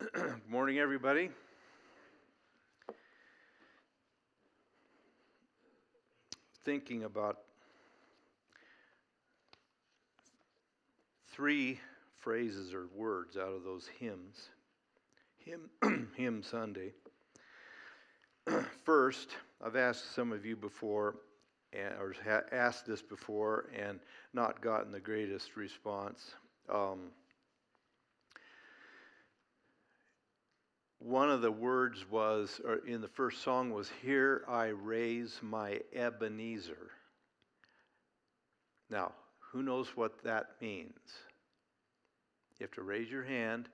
Good morning, everybody. Thinking about three phrases or words out of those hymns. Hymn, hymn Sunday. First, I've asked some of you before, or asked this before, and not gotten the greatest response. Um, one of the words was, or in the first song was, Here I raise my Ebenezer. Now, who knows what that means? You have to raise your hand.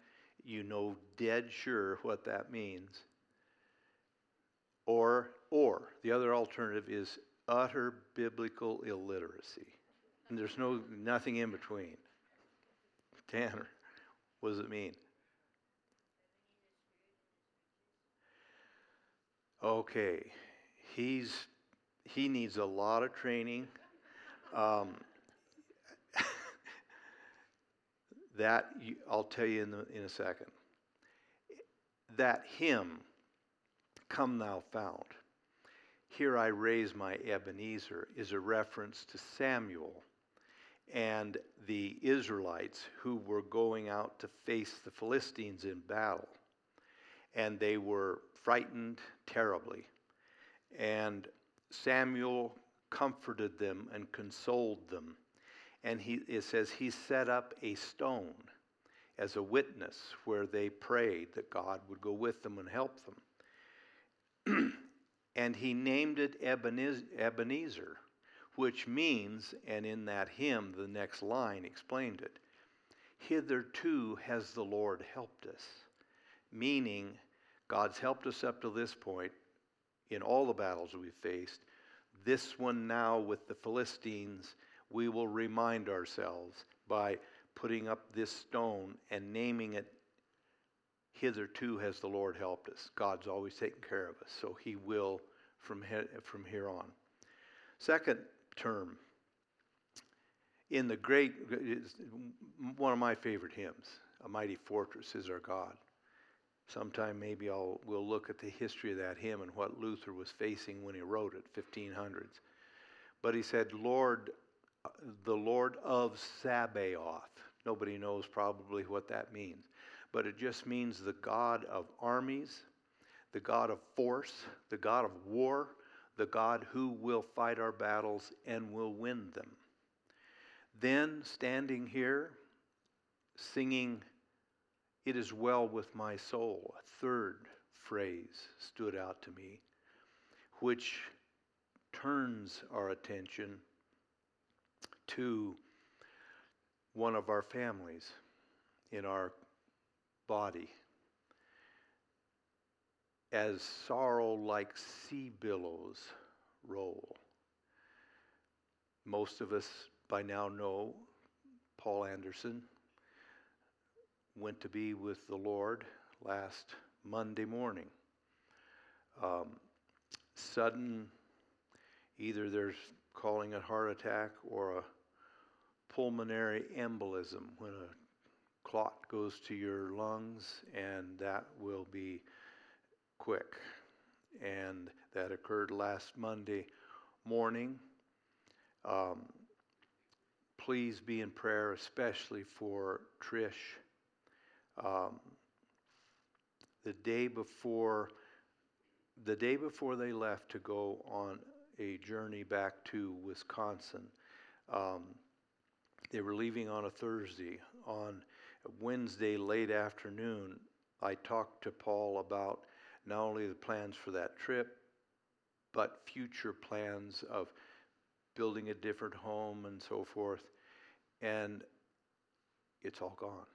You know dead sure what that means. Or, or, the other alternative is utter biblical illiteracy. And there's no nothing in between. Tanner, what does it mean? Okay, he's he needs a lot of training. Um, that I'll tell you in, the, in a second. That hymn, "Come Thou Fount," here I raise my Ebenezer, is a reference to Samuel and the Israelites who were going out to face the Philistines in battle. And they were frightened terribly. And Samuel comforted them and consoled them. And he, it says he set up a stone as a witness where they prayed that God would go with them and help them. and he named it Ebenezer, which means, and in that hymn, the next line explained it, hitherto has the Lord helped us, meaning God's helped us up to this point in all the battles we've faced. This one now with the Philistines, we will remind ourselves by putting up this stone and naming it hitherto has the Lord helped us. God's always taken care of us, so He will from, he- from here on. Second term, in the great, one of my favorite hymns, A Mighty Fortress is Our God. Sometime maybe I'll we'll look at the history of that hymn and what Luther was facing when he wrote it, 1500s. But he said, "Lord, the Lord of Sabaoth." Nobody knows probably what that means, but it just means the God of armies, the God of force, the God of war, the God who will fight our battles and will win them. Then standing here, singing it is well with my soul. A third phrase stood out to me, which turns our attention to one of our families in our body. As sorrow like sea billows roll. Most of us by now know Paul Anderson went to be with the Lord last Monday morning. Um, sudden, either there's calling it heart attack or a pulmonary embolism when a clot goes to your lungs, and that will be quick. And that occurred last Monday morning. Um, please be in prayer, especially for Trish um, the day before the day before they left to go on a journey back to Wisconsin. Um, they were leaving on a Thursday. On Wednesday late afternoon, I talked to Paul about not only the plans for that trip, but future plans of building a different home and so forth. And it's all gone.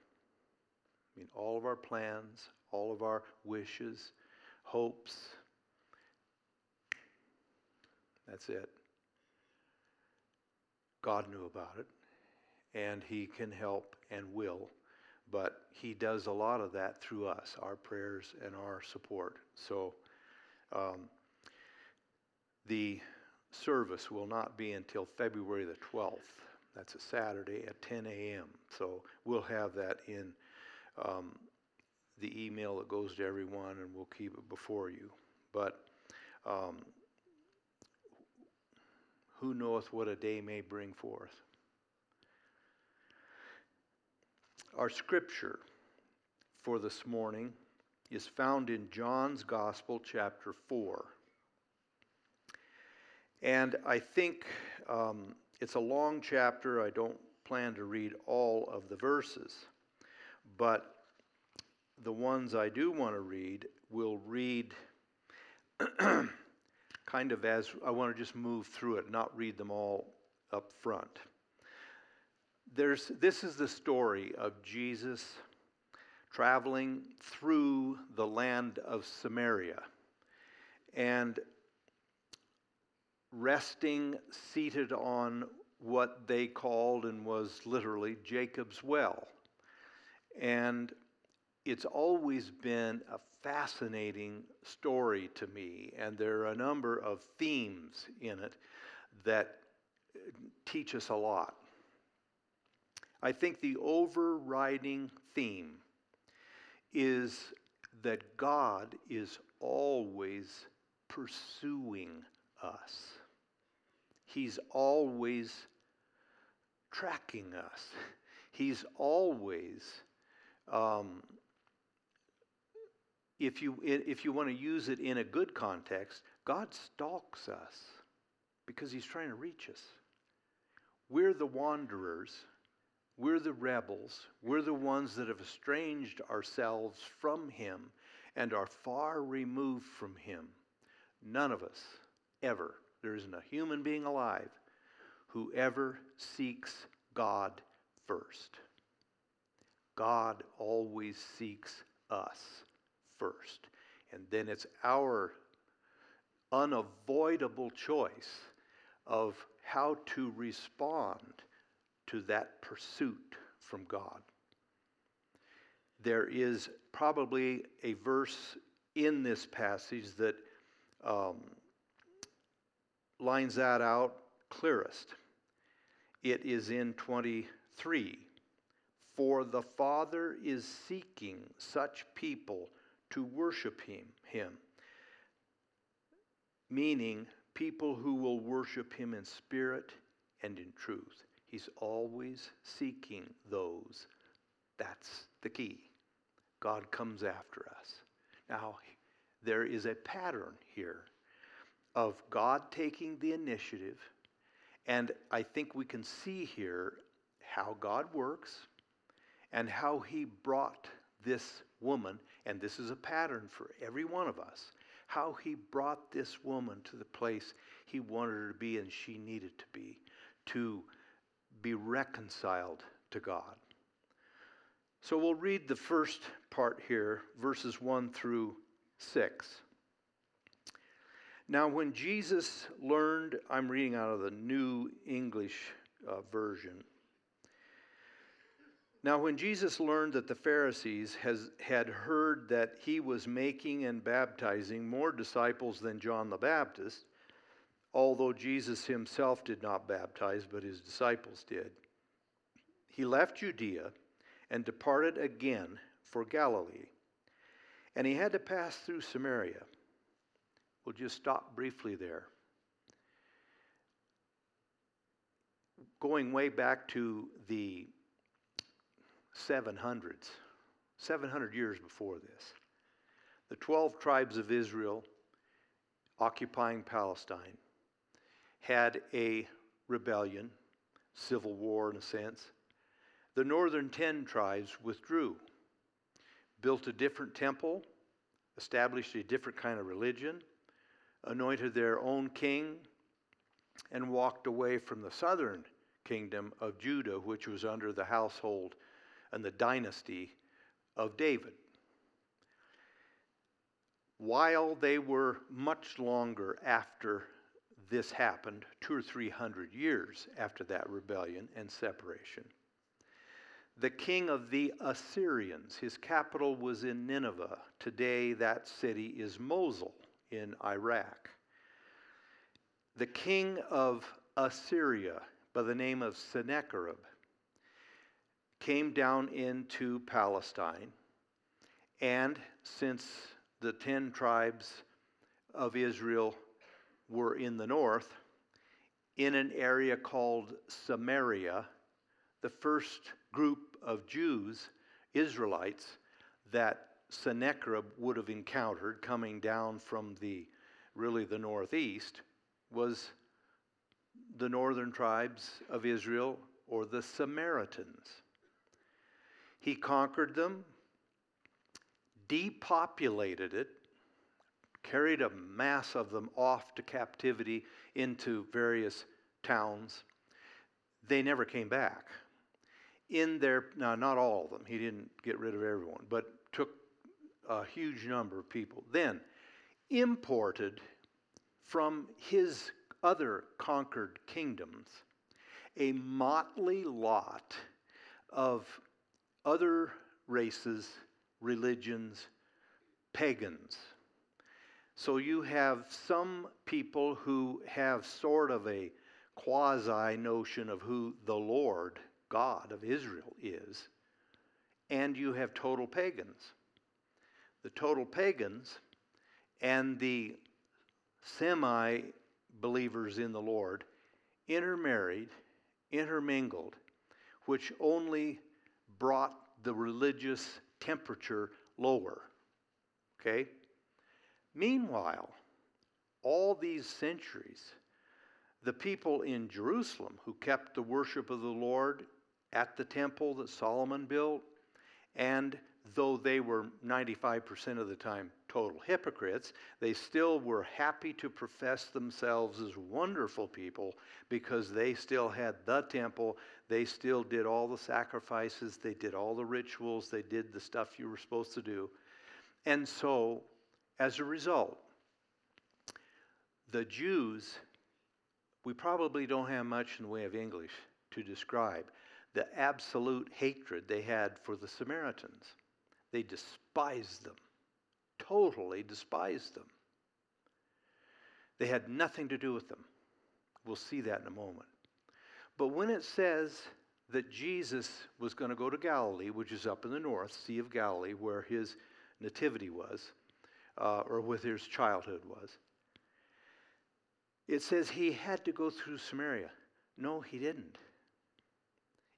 I mean, all of our plans, all of our wishes, hopes. That's it. God knew about it, and He can help and will, but He does a lot of that through us, our prayers and our support. So, um, the service will not be until February the 12th. That's a Saturday at 10 a.m. So we'll have that in um, the email that goes to everyone, and we'll keep it before you. But um, who knoweth what a day may bring forth? Our scripture for this morning is found in John's Gospel, chapter 4. And I think um, it's a long chapter. I don't plan to read all of the verses, but the ones I do want to read will read kind of as I want to just move through it, not read them all up front. There's, this is the story of Jesus traveling through the land of Samaria and resting seated on what they called and was literally Jacob's well. And it's always been a fascinating story to me, and there are a number of themes in it that uh, teach us a lot. I think the overriding theme is that God is always pursuing us. He's always tracking us. He's always, um, if you, if you want to use it in a good context, God stalks us because He's trying to reach us. We're the wanderers we're the rebels. We're the ones that have estranged ourselves from Him and are far removed from Him. None of us ever, there isn't a human being alive who ever seeks God first. God always seeks us first. And then it's our unavoidable choice of how to respond to that pursuit from God. There is probably a verse in this passage that um, lines that out clearest. It is in 23. For the Father is seeking such people to worship him, him, meaning people who will worship him in spirit and in truth. He's always seeking those. That's the key. God comes after us. Now, there is a pattern here of God taking the initiative, and I think we can see here how God works and how He brought this woman, and this is a pattern for every one of us, how He brought this woman to the place He wanted her to be and she needed to be, to be reconciled to God. So we'll read the first part here, verses 1 through 6. Now, when Jesus learned, I'm reading out of the New English uh, Version. Now, when Jesus learned that the Pharisees has, had heard that he was making and baptizing more disciples than John the Baptist, although Jesus himself did not baptize, but his disciples did. He left Judea and departed again for Galilee. And he had to pass through Samaria. We'll just stop briefly there. Going way back to the 700s, 700 years before this, the 12 tribes of Israel occupying Palestine had a rebellion, civil war in a sense. The northern ten tribes withdrew, built a different temple, established a different kind of religion, anointed their own king, and walked away from the southern kingdom of Judah, which was under the household and the dynasty of David. While they were much longer after this happened two or three hundred years after that rebellion and separation. The king of the Assyrians, his capital was in Nineveh. Today, that city is Mosul in Iraq. The king of Assyria, by the name of Sennacherib, came down into Palestine And since the ten tribes of Israel were in the north, in an area called Samaria, the first group of Jews, Israelites, that Sennacherib would have encountered coming down from the really the northeast was the northern tribes of Israel or the Samaritans. He conquered them, depopulated it, carried a mass of them off to captivity into various towns. They never came back. In their, now not all of them, he didn't get rid of everyone, but took a huge number of people. Then imported from his other conquered kingdoms a motley lot of other races, religions, pagans. So you have some people who have sort of a quasi notion of who the Lord God of Israel is, and you have total pagans. The total pagans and the semi believers in the Lord intermarried, intermingled, which only brought the religious temperature lower. Okay? Meanwhile, all these centuries, the people in Jerusalem who kept the worship of the Lord at the temple that Solomon built, and though they were 95% of the time total hypocrites, they still were happy to profess themselves as wonderful people because they still had the temple, they still did all the sacrifices, they did all the rituals, they did the stuff you were supposed to do. And so, as a result, the Jews, we probably don't have much in the way of English to describe the absolute hatred they had for the Samaritans. They despised them, totally despised them. They had nothing to do with them. We'll see that in a moment. But when it says that Jesus was going to go to Galilee, which is up in the north, Sea of Galilee, where his nativity was, uh, or with his childhood was, it says he had to go through Samaria. No, he didn't.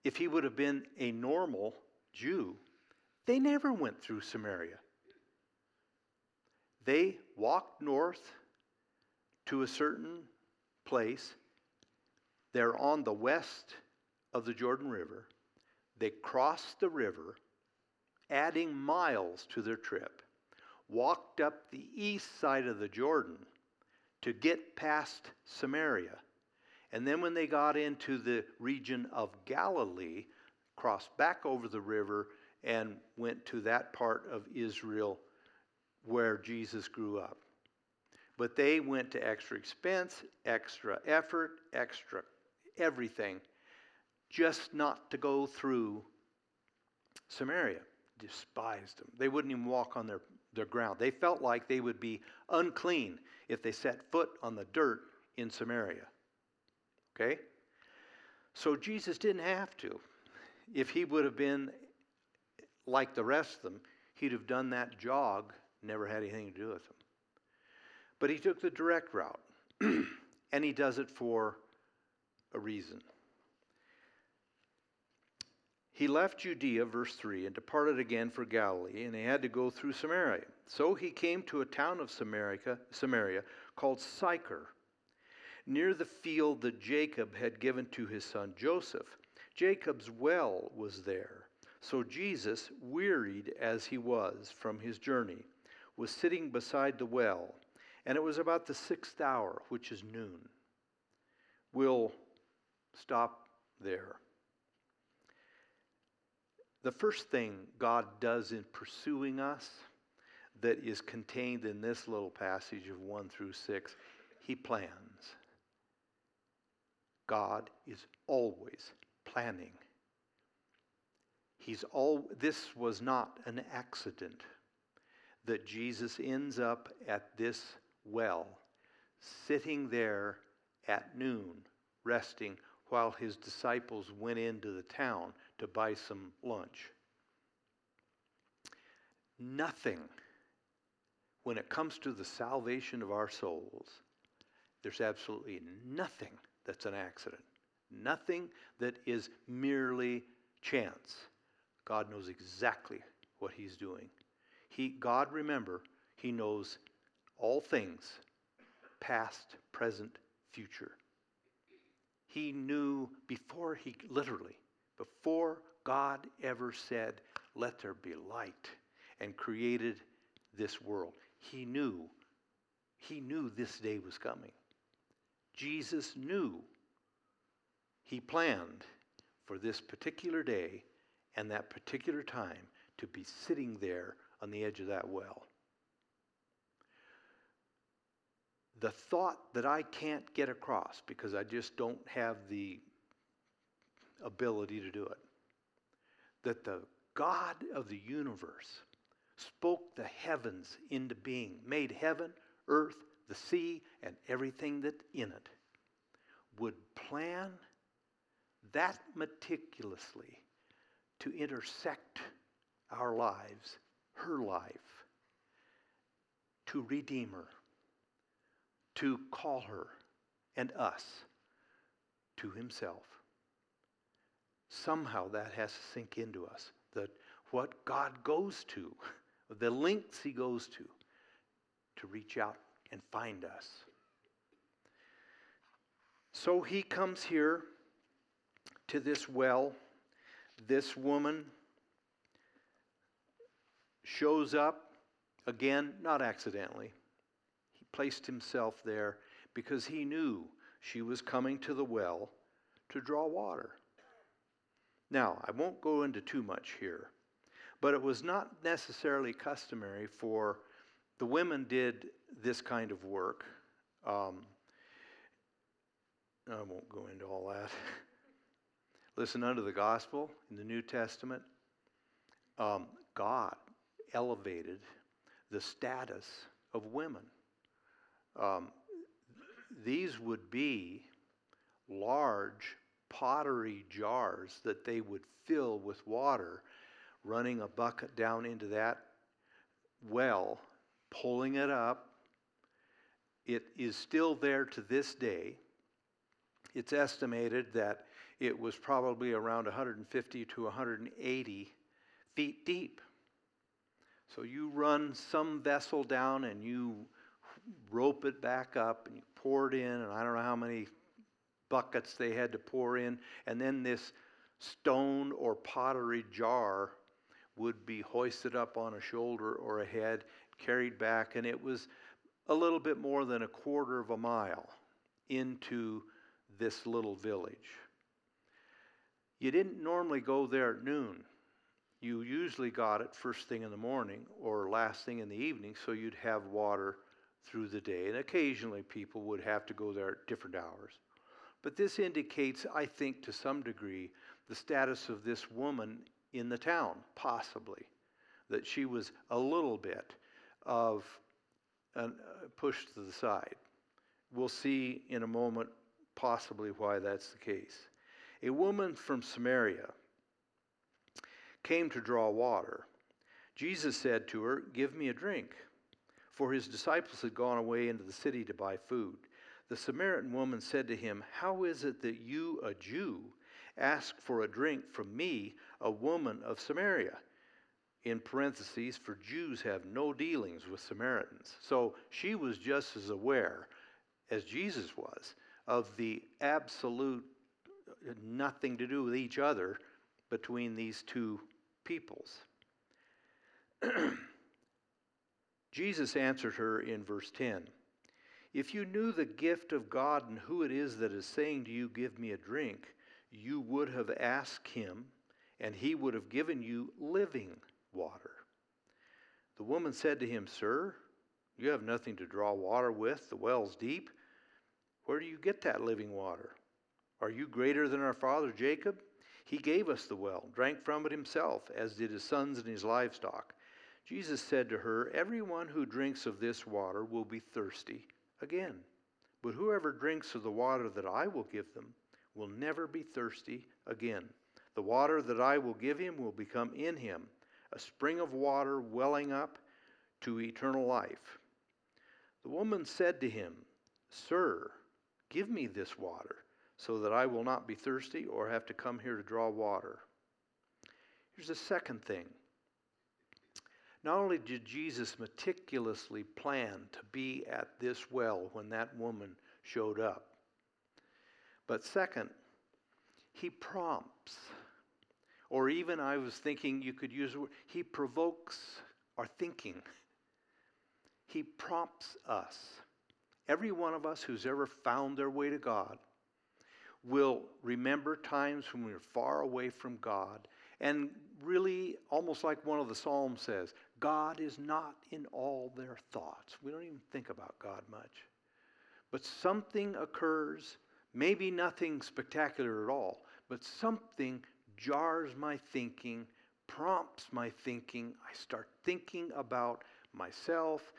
If he would have been a normal Jew, they never went through Samaria. They walked north to a certain place. They're on the west of the Jordan River. They crossed the river, adding miles to their trip, walked up the east side of the Jordan to get past Samaria. And then when they got into the region of Galilee, crossed back over the river and went to that part of Israel where Jesus grew up. But they went to extra expense, extra effort, extra everything, just not to go through Samaria. Despised them. They wouldn't even walk on their, their ground. They felt like they would be unclean if they set foot on the dirt in Samaria. Okay? So Jesus didn't have to. If he would have been like the rest of them, he'd have done that jog, never had anything to do with them. But he took the direct route, and he does it for a reason. He left Judea, verse 3, and departed again for Galilee, and he had to go through Samaria. So he came to a town of Samaria, Samaria called Sychar, near the field that Jacob had given to his son Joseph. Jacob's well was there. So Jesus, wearied as he was from his journey, was sitting beside the well, and it was about the sixth hour, which is noon. We'll stop there. The first thing God does in pursuing us that is contained in this little passage of 1 through 6, he plans. God is always planning. He's all, this was not an accident that Jesus ends up at this well, sitting there at noon, resting, while his disciples went into the town to buy some lunch. nothing, when it comes to the salvation of our souls, there's absolutely nothing that's an accident. Nothing that is merely chance. God knows exactly what He's doing. He, God, remember, He knows all things, past, present, future. He knew before He, literally, before God ever said, Let there be light, and created this world. He knew, He knew this day was coming. Jesus knew. He planned for this particular day and that particular time to be sitting there on the edge of that well. The thought that I can't get across because I just don't have the ability to do it, that the God of the universe spoke the heavens into being, made heaven, earth, the sea, and everything that in it, would plan that meticulously to intersect our lives, her life, to redeem her, to call her and us to himself. Somehow that has to sink into us that what God goes to, the lengths he goes to, to reach out and find us. So he comes here to this well. This woman shows up again, not accidentally. He placed himself there because he knew she was coming to the well to draw water. Now, I won't go into too much here, but it was not necessarily customary for the women did this kind of work. Um, I won't go into all that. Listen, unto the gospel in the New Testament, um, God elevated the status of women. Um, these would be large pottery jars that they would fill with water, running a bucket down into that well, pulling it up. It is still there to this day. It's estimated that it was probably around 150 to 180 feet deep. So you run some vessel down and you rope it back up and you pour it in, and I don't know how many buckets they had to pour in, and then this stone or pottery jar would be hoisted up on a shoulder or a head, carried back, and it was a little bit more than a quarter of a mile into this little village. You didn't normally go there at noon. You usually got it first thing in the morning or last thing in the evening, so you'd have water through the day. And occasionally people would have to go there at different hours. But this indicates, I think, to some degree, the status of this woman in the town, possibly. That she was a little bit of uh, pushed to the side. We'll see in a moment possibly why that's the case. A woman from Samaria came to draw water. Jesus said to her, Give me a drink. For his disciples had gone away into the city to buy food. The Samaritan woman said to him, How is it that you, a Jew, ask for a drink from me, a woman of Samaria? In parentheses, for Jews have no dealings with Samaritans. So she was just as aware as Jesus was of the absolute nothing to do with each other between these two peoples. Jesus answered her in verse 10 If you knew the gift of God and who it is that is saying to you, Give me a drink, you would have asked him, and he would have given you living water. The woman said to him, Sir, you have nothing to draw water with, the well's deep. Where do you get that living water? Are you greater than our father Jacob? He gave us the well, drank from it himself, as did his sons and his livestock. Jesus said to her, Everyone who drinks of this water will be thirsty again. But whoever drinks of the water that I will give them will never be thirsty again. The water that I will give him will become in him a spring of water welling up to eternal life. The woman said to him, Sir, give me this water, so that I will not be thirsty or have to come here to draw water. Here's the second thing. Not only did Jesus meticulously plan to be at this well when that woman showed up, but second, he prompts. Or even I was thinking you could use he provokes our thinking. He prompts us. Every one of us who's ever found their way to God will remember times when we were far away from God. And really, almost like one of the Psalms says, God is not in all their thoughts. We don't even think about God much. But something occurs, maybe nothing spectacular at all, but something jars my thinking, prompts my thinking. I start thinking about myself.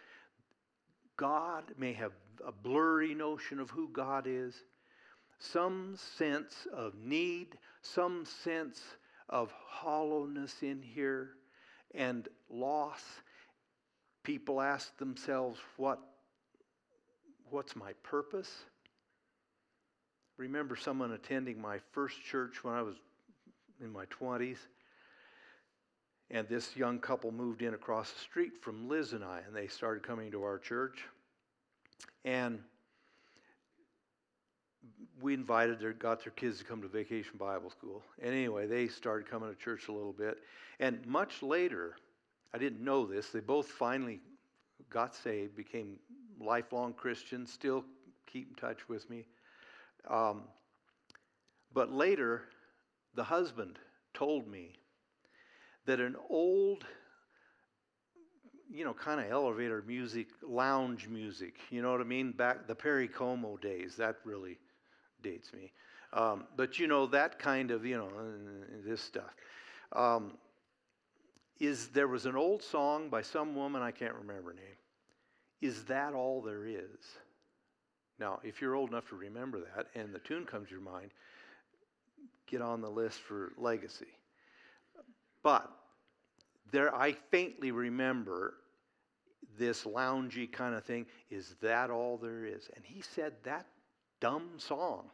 God may have a blurry notion of who God is, some sense of need, some sense of hollowness in here and loss. People ask themselves, what, what's my purpose? Remember someone attending my first church when I was in my 20s. And this young couple moved in across the street from Liz and I, and they started coming to our church. And we invited their, got their kids to come to vacation Bible school. And anyway, they started coming to church a little bit. And much later, I didn't know this, they both finally got saved, became lifelong Christians, still keep in touch with me. Um, but later, the husband told me that an old, you know, kind of elevator music, lounge music, you know what I mean? Back the Perry Como days, that really dates me. Um, but you know, that kind of, you know, this stuff. Um, is there was an old song by some woman, I can't remember her name. Is that all there is? Now, if you're old enough to remember that and the tune comes to your mind, get on the list for legacy. But there, I faintly remember this loungy kind of thing. Is that all there is? And he said that dumb song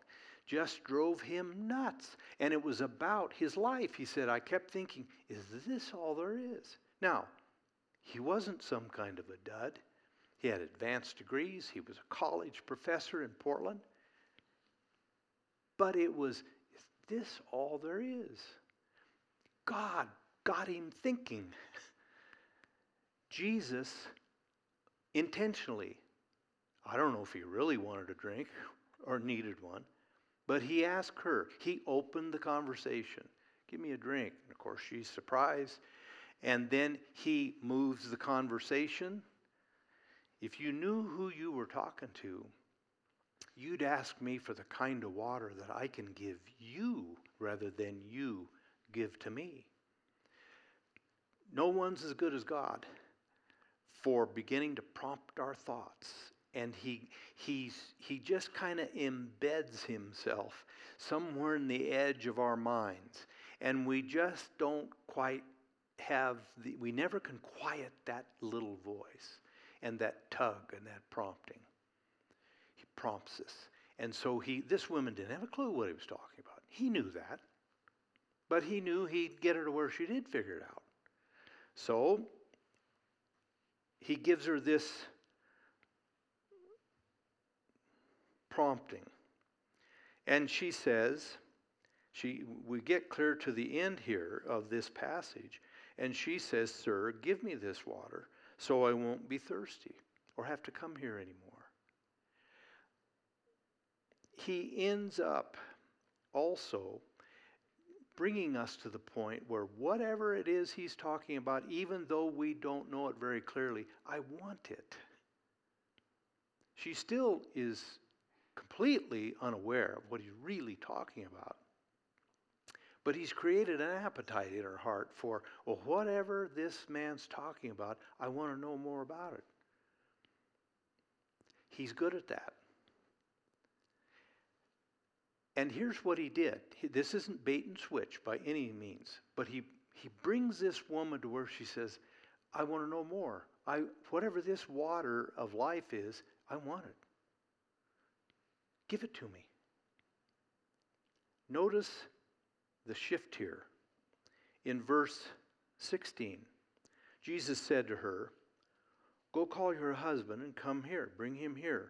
just drove him nuts. And it was about his life. He said, I kept thinking, is this all there is? Now, he wasn't some kind of a dud. He had advanced degrees. He was a college professor in Portland. But it was is this all there is? God got him thinking. Jesus intentionally, I don't know if he really wanted a drink or needed one, but he asked her, he opened the conversation. Give me a drink. And of course, she's surprised. And then he moves the conversation. If you knew who you were talking to, you'd ask me for the kind of water that I can give you rather than you give to me. No one's as good as God for beginning to prompt our thoughts. And he, he's, he just kind of embeds himself somewhere in the edge of our minds. And we just don't quite have the, we never can quiet that little voice and that tug and that prompting He prompts us. And so he, this woman didn't have a clue what he was talking about. He knew that. But he knew he'd get her to where she did figure it out. So he gives her this prompting. And she says, she, we get clear to the end here of this passage, and she says, Sir, give me this water so I won't be thirsty or have to come here anymore he ends up also bringing us to the point where whatever it is he's talking about, even though we don't know it very clearly, I want it. She still is completely unaware of what he's really talking about. But he's created an appetite in her heart for, well, whatever this man's talking about, I want to know more about it. He's good at that. And here's what he did. This isn't bait and switch by any means, but he, he brings this woman to where she says, I want to know more. I, whatever this water of life is, I want it. Give it to me. Notice the shift here. In verse 16, Jesus said to her, Go call your husband and come here. Bring him here.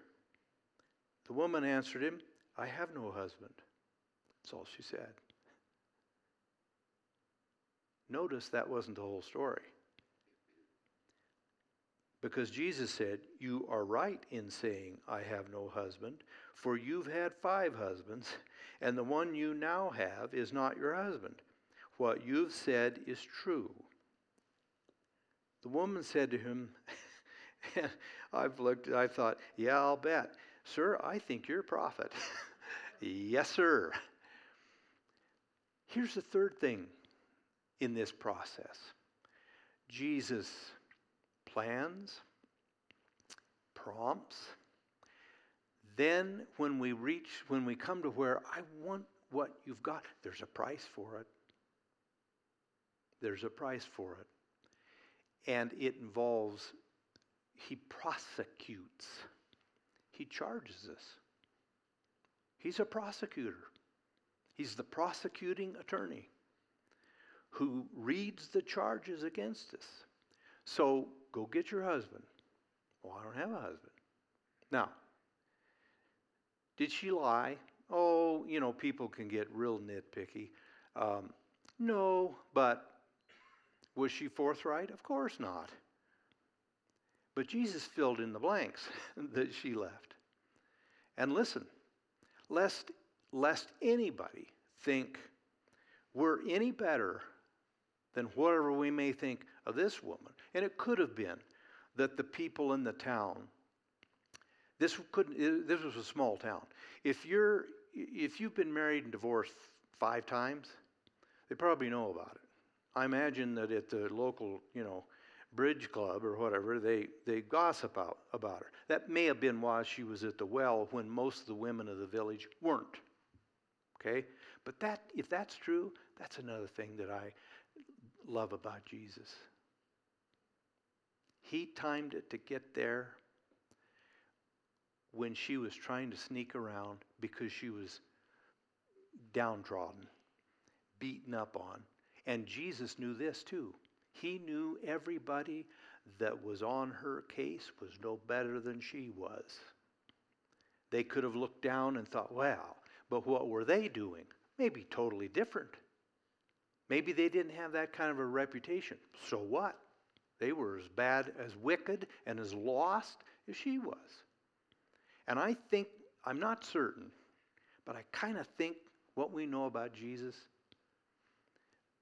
The woman answered him, I have no husband. That's all she said. Notice that wasn't the whole story. Because Jesus said, You are right in saying, I have no husband, for you've had five husbands, and the one you now have is not your husband. What you've said is true. The woman said to him, I've looked, I thought, yeah, I'll bet. Sir, I think you're a prophet. yes, sir. Here's the third thing in this process Jesus plans, prompts. Then, when we reach, when we come to where I want what you've got, there's a price for it. There's a price for it. And it involves, he prosecutes, he charges us. He's a prosecutor, he's the prosecuting attorney who reads the charges against us. So go get your husband. Well, I don't have a husband. Now, did she lie? Oh, you know, people can get real nitpicky. Um, no, but was she forthright? Of course not. But Jesus filled in the blanks that she left. And listen, lest, lest anybody think we're any better than whatever we may think of this woman. And it could have been that the people in the town, this couldn't. This was a small town. If you're, if you've been married and divorced five times, they probably know about it. I imagine that at the local, you know, bridge club or whatever, they, they gossip about, about her. That may have been why she was at the well when most of the women of the village weren't. Okay? But that if that's true, that's another thing that I love about Jesus. He timed it to get there when she was trying to sneak around because she was downtrodden, beaten up on. And Jesus knew this too. He knew everybody that was on her case was no better than she was. They could have looked down and thought, well, but what were they doing? Maybe totally different. Maybe they didn't have that kind of a reputation. So what? They were as bad, as wicked, and as lost as she was. And I think, I'm not certain, but I kind of think what we know about Jesus,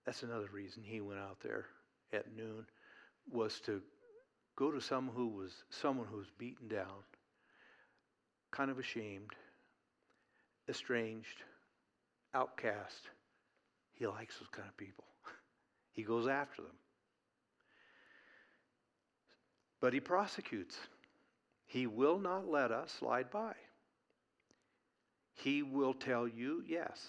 that's another reason he went out there at noon, was to go to someone who was someone who was beaten down, kind of ashamed, estranged, outcast, he likes those kind of people. he goes after them. But he prosecutes. He will not let us slide by. He will tell you, yes,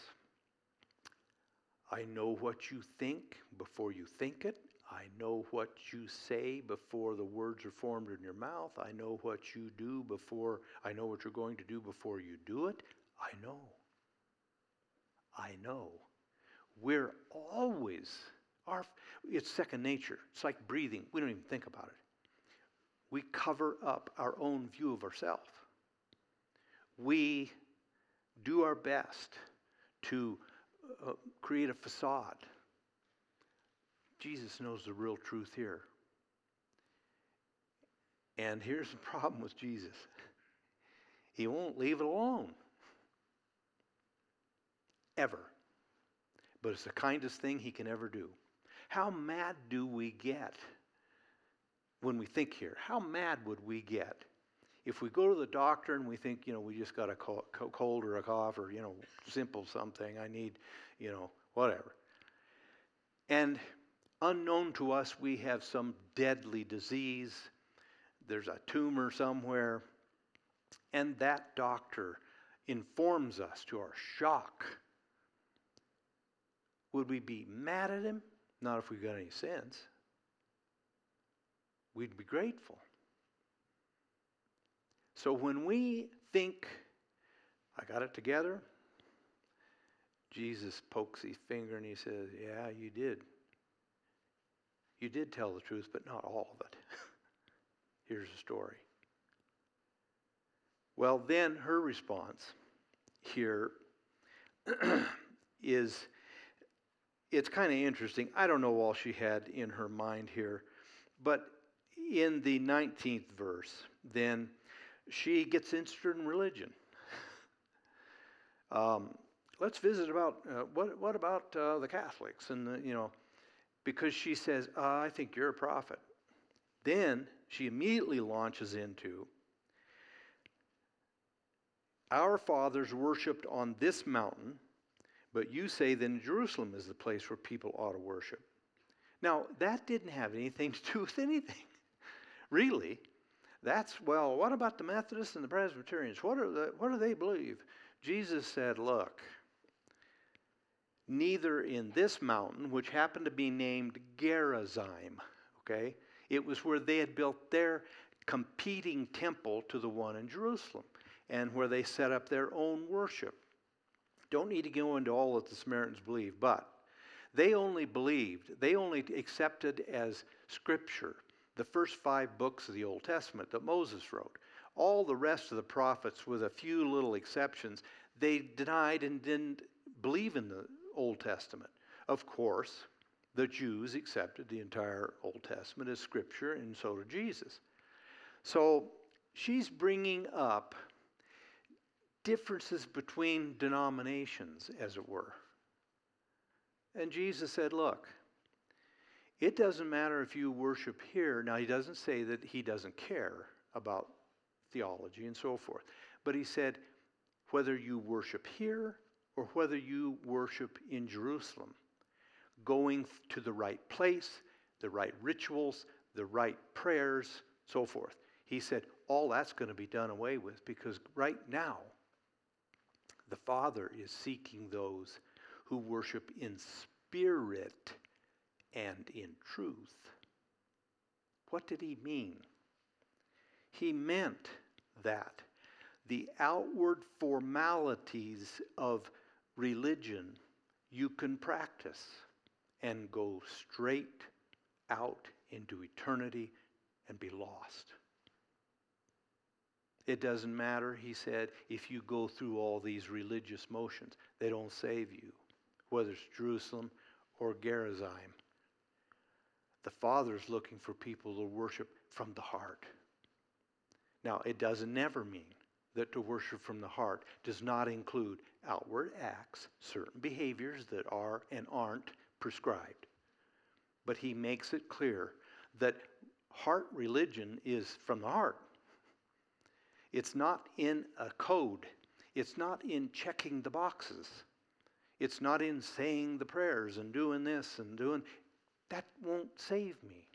I know what you think before you think it. I know what you say before the words are formed in your mouth. I know what you do before, I know what you're going to do before you do it. I know. I know we're always our it's second nature it's like breathing we don't even think about it we cover up our own view of ourselves we do our best to uh, create a facade. Jesus knows the real truth here. And here's the problem with jesus. He won't leave it alone. Ever. But it's the kindest thing he can ever do. How mad do we get when we think here? How mad would we get if we go to the doctor and we think, you know, we just got a cold or a cough or, you know, simple something, I need, you know, whatever. And unknown to us, we have some deadly disease, there's a tumor somewhere, and that doctor informs us to our shock would we be mad at him? Not if we've got any sense. We'd be grateful. So when we think, I got it together, Jesus pokes his finger and he says, Yeah, you did. You did tell the truth, but not all of it. Here's the story. Well, then her response here is it's kind of interesting. I don't know all she had in her mind here, but in the 19th verse, then she gets interested in religion. Um, let's visit about uh, what, what about uh, the Catholics and the, you know, because she says, uh, I think you're a prophet. Then she immediately launches into our fathers worshipped on this mountain, but you say then Jerusalem is the place where people ought to worship. Now, that didn't have anything to do with anything, really. That's, well, what about the Methodists and the Presbyterians? What, are the, what do they believe? Jesus said, Look, neither in this mountain, which happened to be named Gerizim, okay? It was where they had built their competing temple to the one in Jerusalem and where they set up their own worship. Don't need to go into all that the Samaritans believed, but they only believed, they only accepted as scripture the first five books of the Old Testament that Moses wrote. All the rest of the prophets, with a few little exceptions, they denied and didn't believe in the Old Testament. Of course, the Jews accepted the entire Old Testament as scripture, and so did Jesus. So she's bringing up differences between denominations, as it were. And Jesus said, Look, it doesn't matter if you worship here. Now, he doesn't say that he doesn't care about theology and so forth. But he said, whether you worship here or whether you worship in Jerusalem, going to the right place, the right rituals, the right prayers, so forth. He said, all that's going to be done away with because right now, the Father is seeking those who worship in spirit and in truth. What did he mean? He meant that the outward formalities of religion you can practice and go straight out into eternity and be lost. It doesn't matter, he said, if you go through all these religious motions. They don't save you, whether it's Jerusalem or Gerizim. The Father is looking for people to worship from the heart. Now, it doesn't never mean that to worship from the heart does not include outward acts, certain behaviors that are and aren't prescribed. But he makes it clear that heart religion is from the heart. It's not in a code. It's not in checking the boxes. It's not in saying the prayers and doing this and doing that won't save me.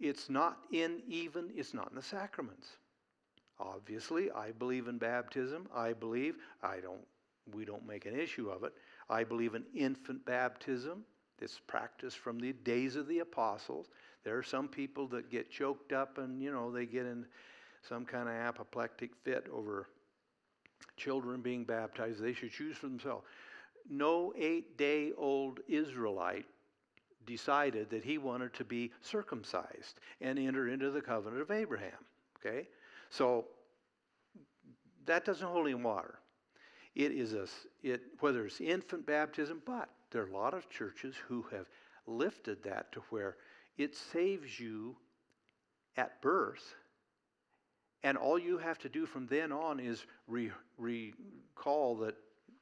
It's not in even it's not in the sacraments. Obviously, I believe in baptism. I believe I don't we don't make an issue of it. I believe in infant baptism. It's practiced from the days of the apostles. There are some people that get choked up and you know they get in some kind of apoplectic fit over children being baptized. They should choose for themselves. No eight day old Israelite decided that he wanted to be circumcised and enter into the covenant of Abraham. Okay? So that doesn't hold any water. It is a, it, whether it's infant baptism, but there are a lot of churches who have lifted that to where it saves you at birth and all you have to do from then on is re- recall that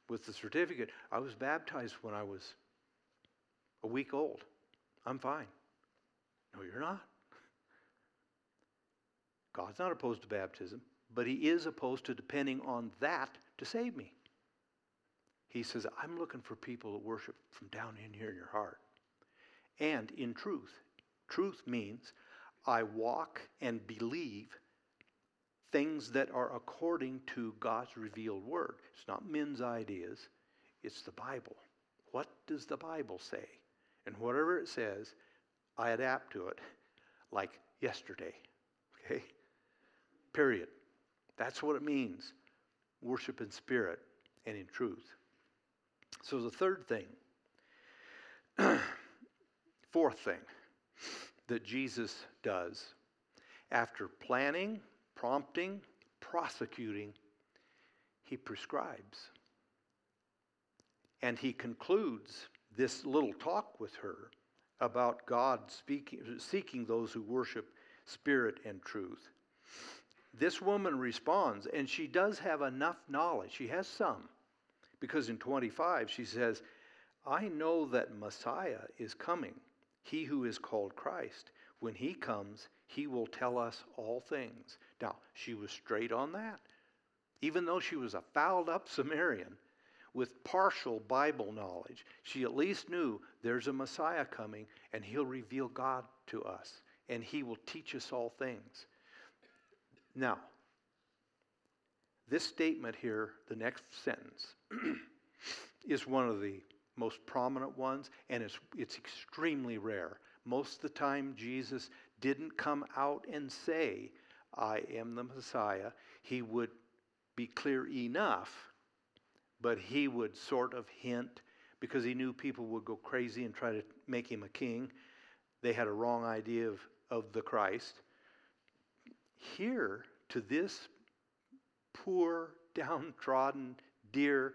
with the certificate, I was baptized when I was a week old. I'm fine. No, you're not. God's not opposed to baptism, but He is opposed to depending on that to save me. He says, I'm looking for people that worship from down in here in your heart. And in truth. Truth means I walk and believe things that are according to God's revealed word. It's not men's ideas, it's the Bible. What does the Bible say? And whatever it says, I adapt to it like yesterday. Okay? Period. That's what it means worship in spirit and in truth. So, the third thing, fourth thing that Jesus does after planning, prompting, prosecuting, he prescribes. And he concludes this little talk with her about God speaking, seeking those who worship spirit and truth. This woman responds, and she does have enough knowledge. She has some. Because in 25, she says, I know that Messiah is coming, he who is called Christ. When he comes, he will tell us all things. Now, she was straight on that. Even though she was a fouled up Samaritan with partial Bible knowledge, she at least knew there's a Messiah coming and he'll reveal God to us and he will teach us all things. Now, this statement here, the next sentence, is one of the most prominent ones, and it's, it's extremely rare. Most of the time, Jesus didn't come out and say, I am the Messiah. He would be clear enough, but he would sort of hint because he knew people would go crazy and try to make him a king. They had a wrong idea of, of the Christ. Here, to this poor, downtrodden, dear,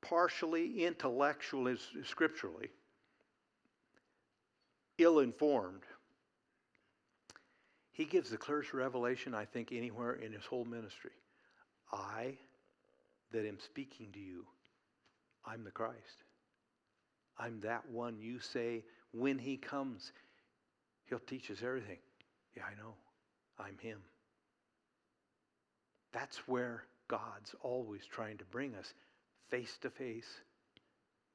partially intellectual, scripturally, ill informed, he gives the clearest revelation, I think, anywhere in his whole ministry. I, that am speaking to you, I'm the Christ. I'm that one you say when he comes, he'll teach us everything. Yeah, I know. I'm him. That's where God's always trying to bring us face to face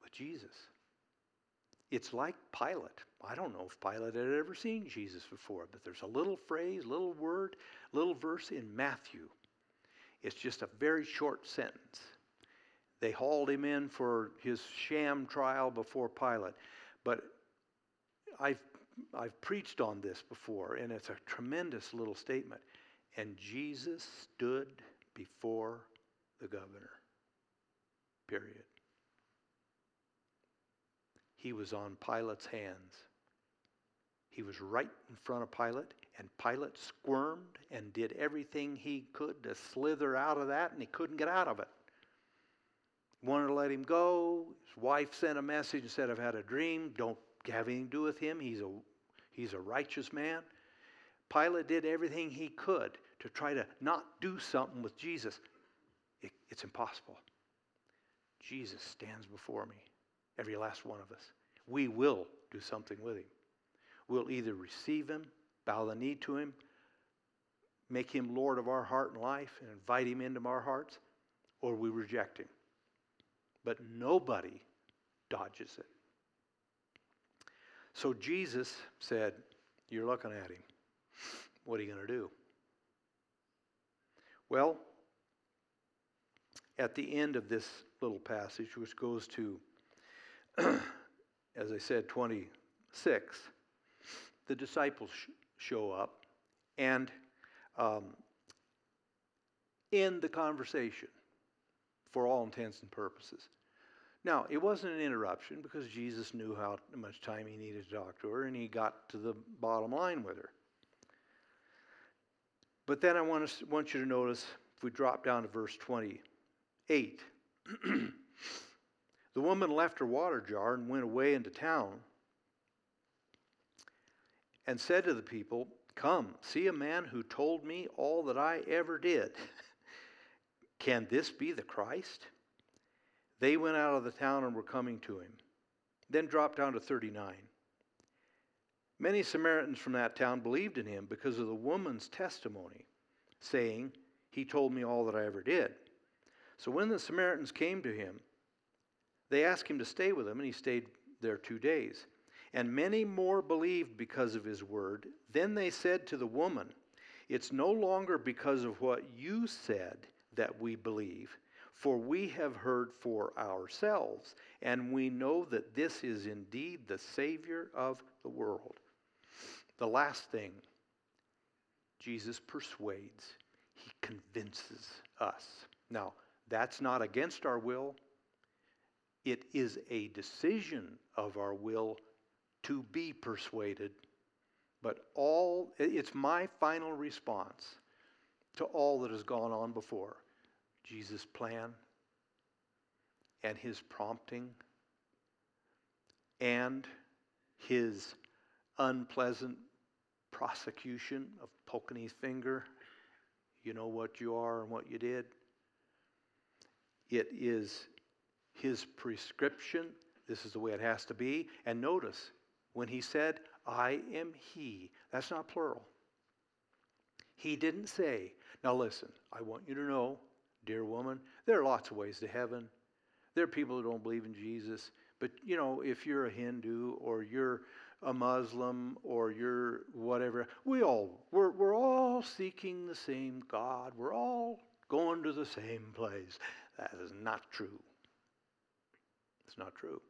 with Jesus. It's like Pilate. I don't know if Pilate had ever seen Jesus before, but there's a little phrase, little word, little verse in Matthew. It's just a very short sentence. They hauled him in for his sham trial before Pilate. But I've, I've preached on this before, and it's a tremendous little statement. And Jesus stood before the governor. Period. He was on Pilate's hands. He was right in front of Pilate, and Pilate squirmed and did everything he could to slither out of that, and he couldn't get out of it. Wanted to let him go. His wife sent a message and said, I've had a dream. Don't have anything to do with him. He's a, he's a righteous man. Pilate did everything he could to try to not do something with Jesus. It, it's impossible. Jesus stands before me, every last one of us. We will do something with him. We'll either receive him, bow the knee to him, make him Lord of our heart and life, and invite him into our hearts, or we reject him. But nobody dodges it. So Jesus said, You're looking at him. What are you going to do? Well, at the end of this little passage, which goes to, as I said, 26, the disciples show up and um, end the conversation for all intents and purposes. Now, it wasn't an interruption because Jesus knew how much time he needed to talk to her and he got to the bottom line with her. But then I want, to, want you to notice, if we drop down to verse 28, the woman left her water jar and went away into town and said to the people, Come, see a man who told me all that I ever did. Can this be the Christ? They went out of the town and were coming to him. Then drop down to 39. Many Samaritans from that town believed in him because of the woman's testimony, saying, He told me all that I ever did. So when the Samaritans came to him, they asked him to stay with them, and he stayed there two days. And many more believed because of his word. Then they said to the woman, It's no longer because of what you said that we believe, For we have heard for ourselves, and we know that this is indeed the Savior of the world. The last thing, Jesus persuades, he convinces us. Now, that's not against our will, it is a decision of our will to be persuaded. But all, it's my final response to all that has gone on before. Jesus' plan and his prompting and his unpleasant prosecution of poking his finger. You know what you are and what you did. It is his prescription. This is the way it has to be. And notice, when he said, I am he, that's not plural. He didn't say, now listen, I want you to know dear woman. There are lots of ways to heaven. There are people who don't believe in Jesus. But, you know, if you're a Hindu or you're a Muslim or you're whatever, we all, we're, we're all seeking the same God. We're all going to the same place. That is not true. It's not true.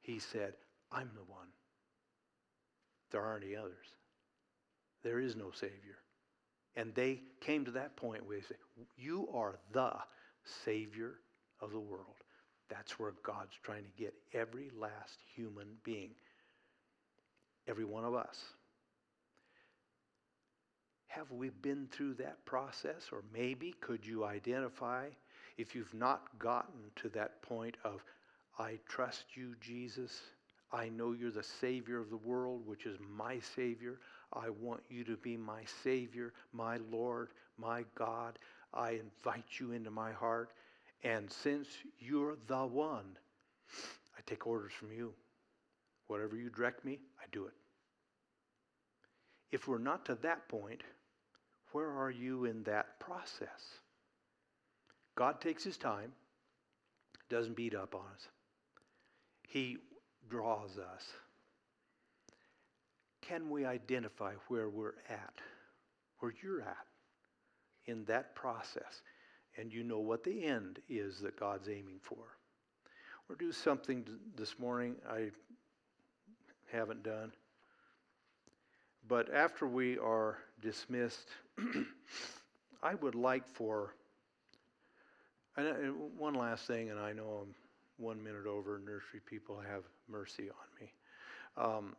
He said, I'm the one. There aren't any others. There is no Savior. And they came to that point where they say, You are the Savior of the world. That's where God's trying to get every last human being, every one of us. Have we been through that process? Or maybe could you identify, if you've not gotten to that point of, I trust you, Jesus. I know you're the Savior of the world, which is my Savior. I want you to be my Savior, my Lord, my God. I invite you into my heart. And since you're the one, I take orders from you. Whatever you direct me, I do it. If we're not to that point, where are you in that process? God takes his time, doesn't beat up on us. He draws us can we identify where we're at, where you're at in that process? And you know what the end is that God's aiming for. Or do something this morning I haven't done. But after we are dismissed, I would like for, and one last thing, and I know I'm one minute over, nursery people have mercy on me. Um,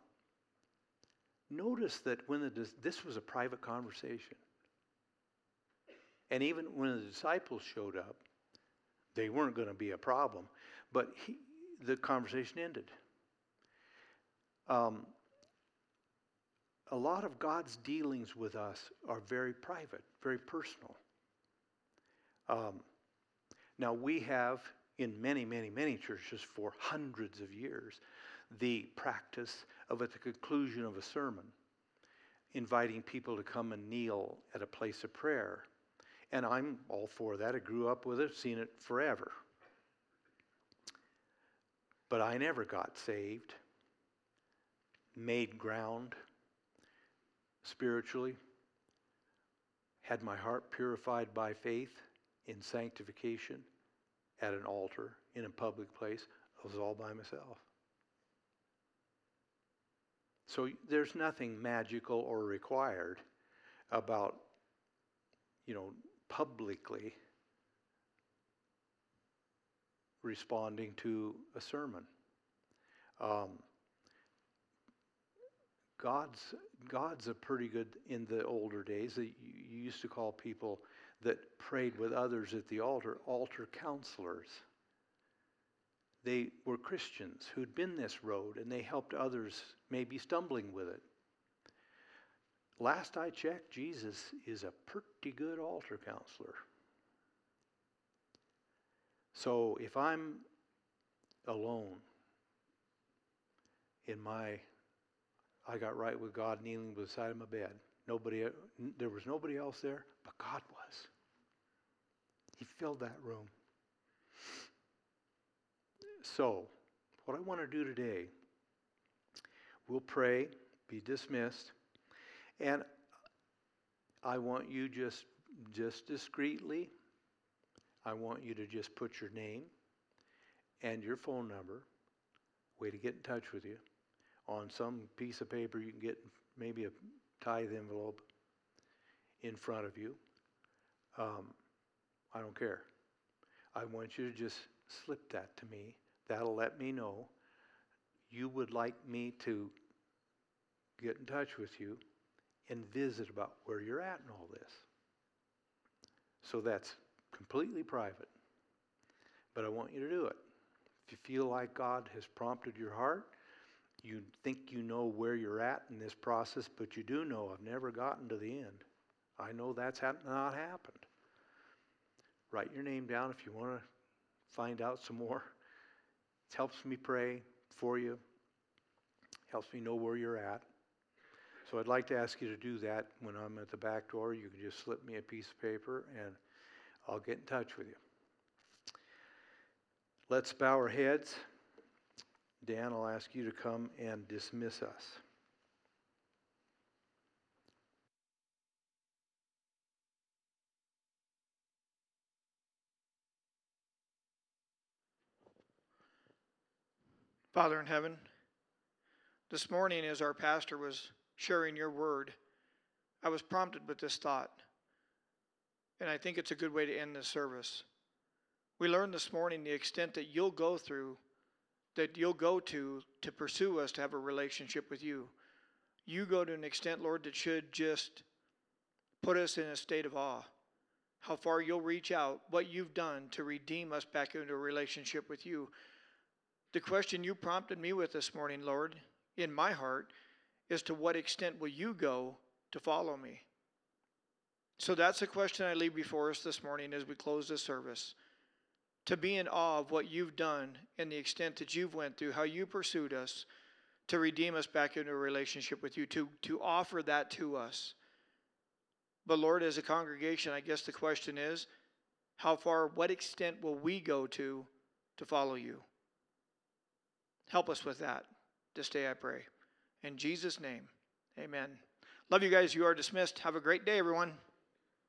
Notice that when the, this was a private conversation. And even when the disciples showed up, they weren't going to be a problem. But he, the conversation ended. Um, a lot of God's dealings with us are very private, very personal. Um, now, we have in many, many, many churches for hundreds of years the practice of at the conclusion of a sermon, inviting people to come and kneel at a place of prayer. And I'm all for that. I grew up with it, seen it forever. But I never got saved, made ground spiritually, had my heart purified by faith in sanctification at an altar in a public place. I was all by myself. So there's nothing magical or required about, you know, publicly responding to a sermon. Um, God's God's a pretty good in the older days. You used to call people that prayed with others at the altar altar counselors. They were Christians who'd been this road and they helped others maybe stumbling with it. Last I checked, Jesus is a pretty good altar counselor. So if I'm alone in my, I got right with God kneeling beside my bed. Nobody, there was nobody else there, but God was. He filled that room. So, what I want to do today, we'll pray, be dismissed, and I want you just just discreetly. I want you to just put your name and your phone number, way to get in touch with you, on some piece of paper you can get, maybe a tithe envelope in front of you. Um, I don't care. I want you to just slip that to me. That'll let me know you would like me to get in touch with you and visit about where you're at in all this. So that's completely private. But I want you to do it. If you feel like God has prompted your heart, you think you know where you're at in this process, but you do know I've never gotten to the end. I know that's ha- not happened. Write your name down if you want to find out some more. It helps me pray for you, helps me know where you're at. So I'd like to ask you to do that when I'm at the back door. You can just slip me a piece of paper and I'll get in touch with you. Let's bow our heads. Dan, I'll ask you to come and dismiss us. Father in heaven, this morning as our pastor was sharing your word, I was prompted with this thought, and I think it's a good way to end this service. We learned this morning the extent that you'll go through, that you'll go to to pursue us to have a relationship with you. You go to an extent, Lord, that should just put us in a state of awe. How far you'll reach out, what you've done to redeem us back into a relationship with you. The question you prompted me with this morning, Lord, in my heart, is to what extent will you go to follow me? So that's the question I leave before us this morning as we close this service. To be in awe of what you've done and the extent that you've went through, how you pursued us to redeem us back into a relationship with you, to, to offer that to us. But Lord, as a congregation, I guess the question is, how far, what extent will we go to to follow you? Help us with that this day, I pray. In Jesus' name, amen. Love you guys. You are dismissed. Have a great day, everyone.